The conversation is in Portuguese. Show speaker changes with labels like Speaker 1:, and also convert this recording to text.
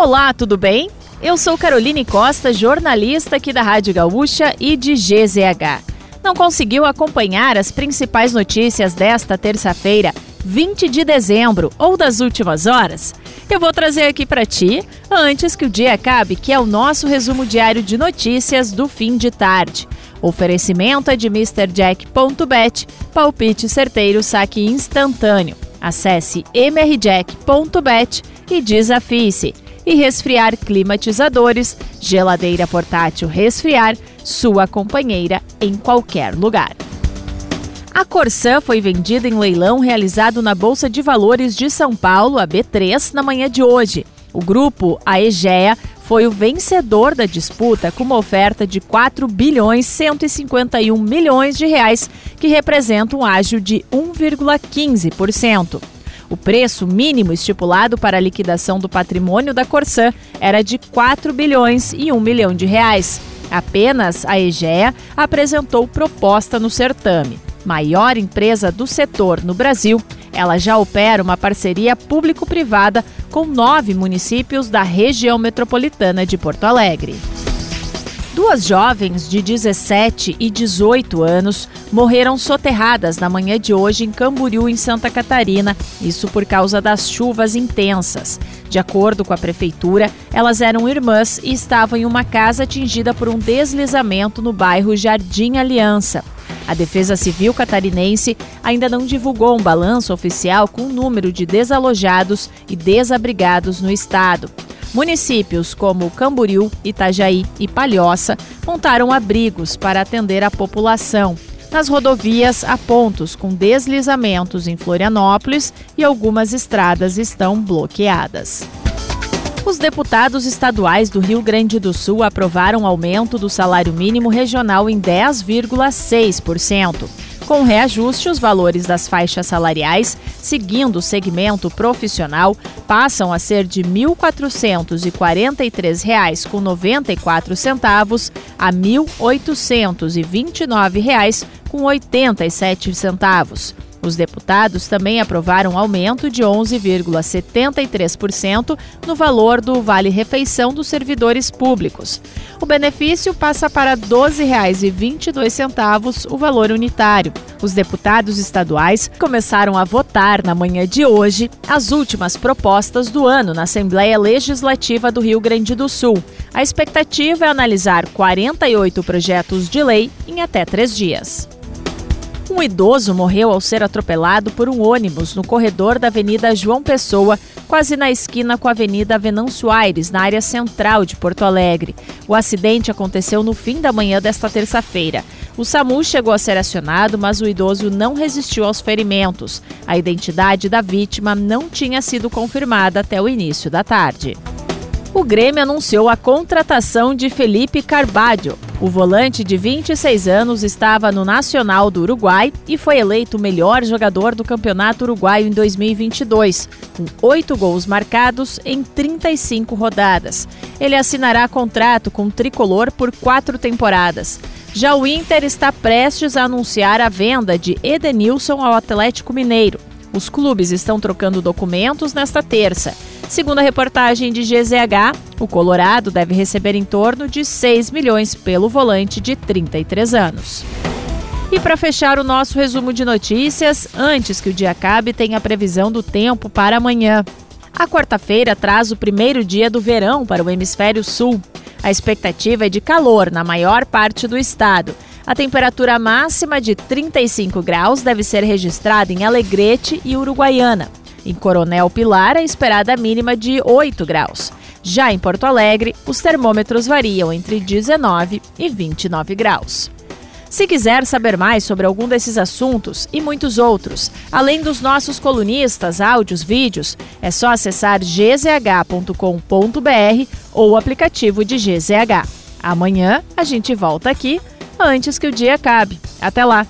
Speaker 1: Olá, tudo bem? Eu sou Caroline Costa, jornalista aqui da Rádio Gaúcha e de GZH. Não conseguiu acompanhar as principais notícias desta terça-feira, 20 de dezembro ou das últimas horas? Eu vou trazer aqui para ti antes que o dia acabe, que é o nosso resumo diário de notícias do fim de tarde. Oferecimento é de MrJack.bet, palpite certeiro, saque instantâneo. Acesse mrjack.bet e desafie-se e resfriar climatizadores, geladeira portátil resfriar, sua companheira em qualquer lugar. A Corsã foi vendida em leilão realizado na Bolsa de Valores de São Paulo, a B3, na manhã de hoje. O grupo, a Egea, foi o vencedor da disputa com uma oferta de 4 bilhões 151 milhões de reais, que representa um ágio de 1,15%. O preço mínimo estipulado para a liquidação do patrimônio da Corsã era de 4 bilhões e 1 milhão de reais. Apenas a Egea apresentou proposta no certame. Maior empresa do setor no Brasil, ela já opera uma parceria público-privada com nove municípios da região metropolitana de Porto Alegre. Duas jovens de 17 e 18 anos morreram soterradas na manhã de hoje em Camboriú, em Santa Catarina, isso por causa das chuvas intensas. De acordo com a prefeitura, elas eram irmãs e estavam em uma casa atingida por um deslizamento no bairro Jardim Aliança. A Defesa Civil catarinense ainda não divulgou um balanço oficial com o número de desalojados e desabrigados no estado. Municípios como Camboriú, Itajaí e Palhoça montaram abrigos para atender a população. Nas rodovias, há pontos com deslizamentos em Florianópolis e algumas estradas estão bloqueadas. Os deputados estaduais do Rio Grande do Sul aprovaram aumento do salário mínimo regional em 10,6%. Com reajuste, os valores das faixas salariais, seguindo o segmento profissional, passam a ser de R$ 1.443,94 a R$ 1.829,87. Os deputados também aprovaram um aumento de 11,73% no valor do Vale Refeição dos servidores públicos. O benefício passa para R$ 12,22 o valor unitário. Os deputados estaduais começaram a votar na manhã de hoje as últimas propostas do ano na Assembleia Legislativa do Rio Grande do Sul. A expectativa é analisar 48 projetos de lei em até três dias. Um idoso morreu ao ser atropelado por um ônibus no corredor da Avenida João Pessoa, quase na esquina com a Avenida Venâncio Aires, na área central de Porto Alegre. O acidente aconteceu no fim da manhã desta terça-feira. O SAMU chegou a ser acionado, mas o idoso não resistiu aos ferimentos. A identidade da vítima não tinha sido confirmada até o início da tarde. O Grêmio anunciou a contratação de Felipe Carvalho. O volante de 26 anos estava no Nacional do Uruguai e foi eleito melhor jogador do Campeonato Uruguaio em 2022, com oito gols marcados em 35 rodadas. Ele assinará contrato com o tricolor por quatro temporadas. Já o Inter está prestes a anunciar a venda de Edenilson ao Atlético Mineiro. Os clubes estão trocando documentos nesta terça. Segundo a reportagem de GZH, o Colorado deve receber em torno de 6 milhões pelo volante de 33 anos. E para fechar o nosso resumo de notícias, antes que o dia acabe, tem a previsão do tempo para amanhã. A quarta-feira traz o primeiro dia do verão para o hemisfério sul. A expectativa é de calor na maior parte do estado. A temperatura máxima de 35 graus deve ser registrada em Alegrete e Uruguaiana. Em Coronel Pilar, a esperada mínima de 8 graus. Já em Porto Alegre, os termômetros variam entre 19 e 29 graus. Se quiser saber mais sobre algum desses assuntos e muitos outros, além dos nossos colunistas, áudios, vídeos, é só acessar gzh.com.br ou o aplicativo de GZH. Amanhã a gente volta aqui antes que o dia acabe. Até lá!